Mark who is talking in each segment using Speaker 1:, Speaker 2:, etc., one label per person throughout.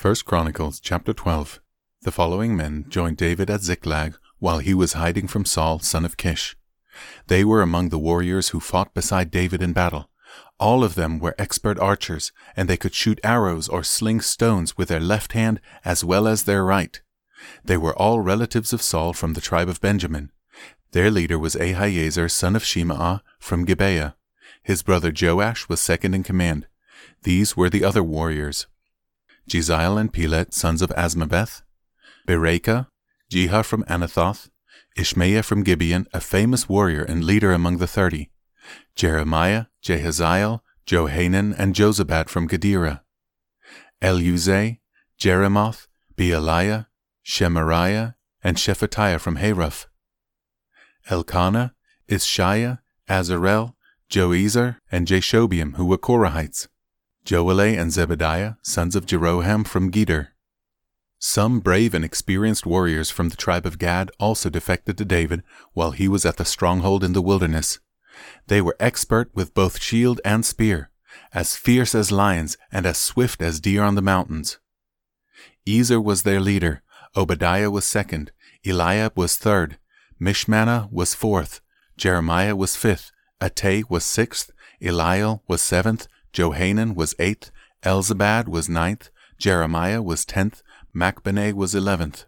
Speaker 1: 1 Chronicles chapter 12 The following men joined David at Ziklag while he was hiding from Saul son of Kish. They were among the warriors who fought beside David in battle. All of them were expert archers, and they could shoot arrows or sling stones with their left hand as well as their right. They were all relatives of Saul from the tribe of Benjamin. Their leader was Ahiezer son of Shemaah from Gibeah. His brother Joash was second in command. These were the other warriors. Jeziel and Pelet, sons of Azmaveth, Berachah, Jeha from Anathoth, Ishmaiah from Gibeon, a famous warrior and leader among the thirty, Jeremiah, Jahaziel, Johanan, and Jozabad from Gederah, Eluzai, Jerimoth, Bealiah, Shemariah, and Shephatiah from Haruph, Elkanah, Isshiah, Azarel, Joezer, and Jashobeam, who were Korahites, Joelah and Zebadiah, sons of Jeroham from Gedor. Some brave and experienced warriors from the tribe of Gad also defected to David while he was at the stronghold in the wilderness. They were expert with both shield and spear, as fierce as lions and as swift as deer on the mountains. Ezer was their leader, Obadiah was second, Eliab was third, Mishmannah was fourth, Jeremiah was fifth, Attai was sixth, Eliel was seventh, Johanan was eighth, Elzabad was ninth, Jeremiah was tenth, Machbenah was eleventh.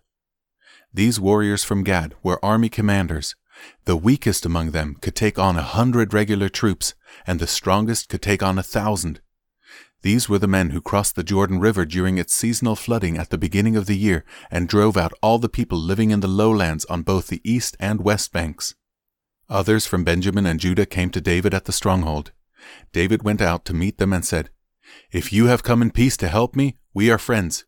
Speaker 1: These warriors from Gad were army commanders. The weakest among them could take on a hundred regular troops, and the strongest could take on a thousand. These were the men who crossed the Jordan River during its seasonal flooding at the beginning of the year and drove out all the people living in the lowlands on both the east and west banks. Others from Benjamin and Judah came to David at the stronghold. David went out to meet them and said, If you have come in peace to help me, we are friends.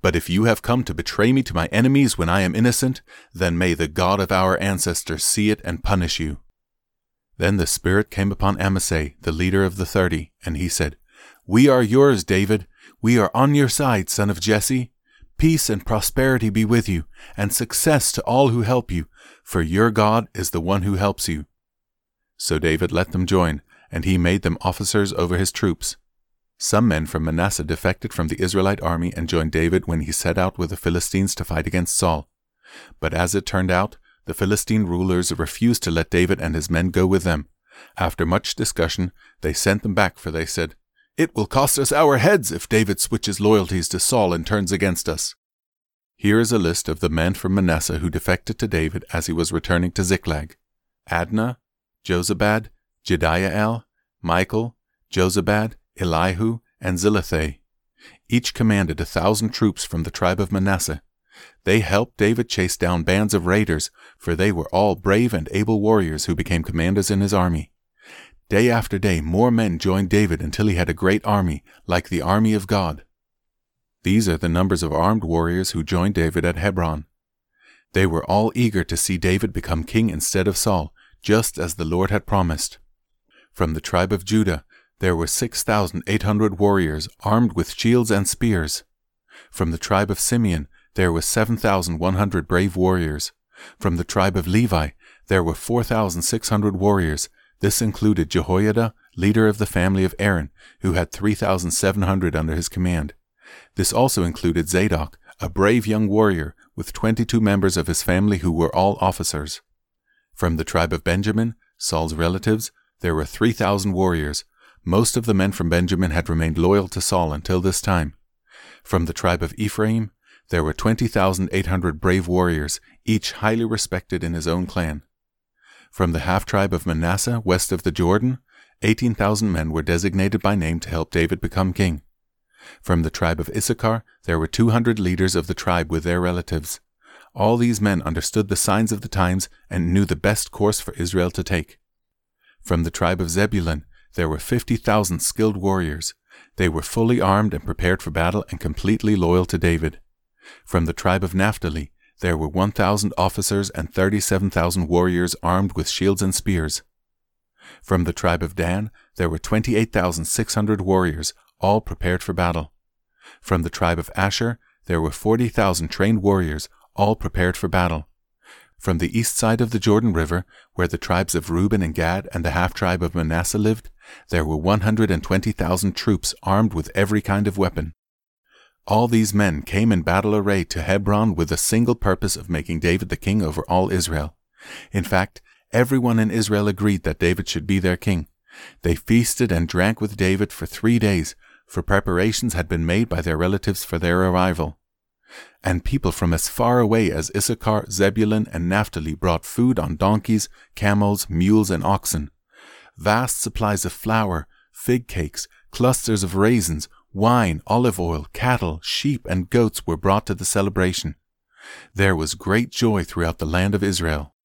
Speaker 1: But if you have come to betray me to my enemies when I am innocent, then may the God of our ancestors see it and punish you. Then the Spirit came upon Amasai, the leader of the thirty, and he said, We are yours, David. We are on your side, son of Jesse. Peace and prosperity be with you, and success to all who help you, for your God is the one who helps you. So David let them join, and he made them officers over his troops. Some men from Manasseh defected from the Israelite army and joined David when he set out with the Philistines to fight against Saul. But as it turned out, the Philistine rulers refused to let David and his men go with them. After much discussion, they sent them back, for they said, It will cost us our heads if David switches loyalties to Saul and turns against us. Here is a list of the men from Manasseh who defected to David as he was returning to Ziklag Adnah, Jozabad, Jediael, Michael, Jozabad, Elihu, and Zillethai. Each commanded a thousand troops from the tribe of Manasseh. They helped David chase down bands of raiders, for they were all brave and able warriors who became commanders in his army. Day after day, more men joined David until he had a great army, like the army of God. These are the numbers of armed warriors who joined David at Hebron. They were all eager to see David become king instead of Saul, just as the Lord had promised. From the tribe of Judah, there were 6,800 warriors armed with shields and spears. From the tribe of Simeon, there were 7,100 brave warriors. From the tribe of Levi, there were 4,600 warriors. This included Jehoiada, leader of the family of Aaron, who had 3,700 under his command. This also included Zadok, a brave young warrior, with 22 members of his family who were all officers. From the tribe of Benjamin, Saul's relatives, there were 3,000 warriors, most of the men from Benjamin had remained loyal to Saul until this time. From the tribe of Ephraim, there were 20,800 brave warriors, each highly respected in his own clan. From the half tribe of Manasseh, west of the Jordan, 18,000 men were designated by name to help David become king. From the tribe of Issachar, there were 200 leaders of the tribe with their relatives. All these men understood the signs of the times and knew the best course for Israel to take. From the tribe of Zebulun, there were 50,000 skilled warriors. They were fully armed and prepared for battle and completely loyal to David. From the tribe of Naphtali, there were 1,000 officers and 37,000 warriors armed with shields and spears. From the tribe of Dan, there were 28,600 warriors, all prepared for battle. From the tribe of Asher, there were 40,000 trained warriors, all prepared for battle. From the east side of the Jordan River, where the tribes of Reuben and Gad and the half tribe of Manasseh lived, there were 120,000 troops armed with every kind of weapon. All these men came in battle array to Hebron with the single purpose of making David the king over all Israel. In fact, everyone in Israel agreed that David should be their king. They feasted and drank with David for three days, for preparations had been made by their relatives for their arrival. And people from as far away as Issachar, Zebulun, and Naphtali brought food on donkeys, camels, mules, and oxen. Vast supplies of flour, fig cakes, clusters of raisins, wine, olive oil, cattle, sheep, and goats were brought to the celebration. There was great joy throughout the land of Israel.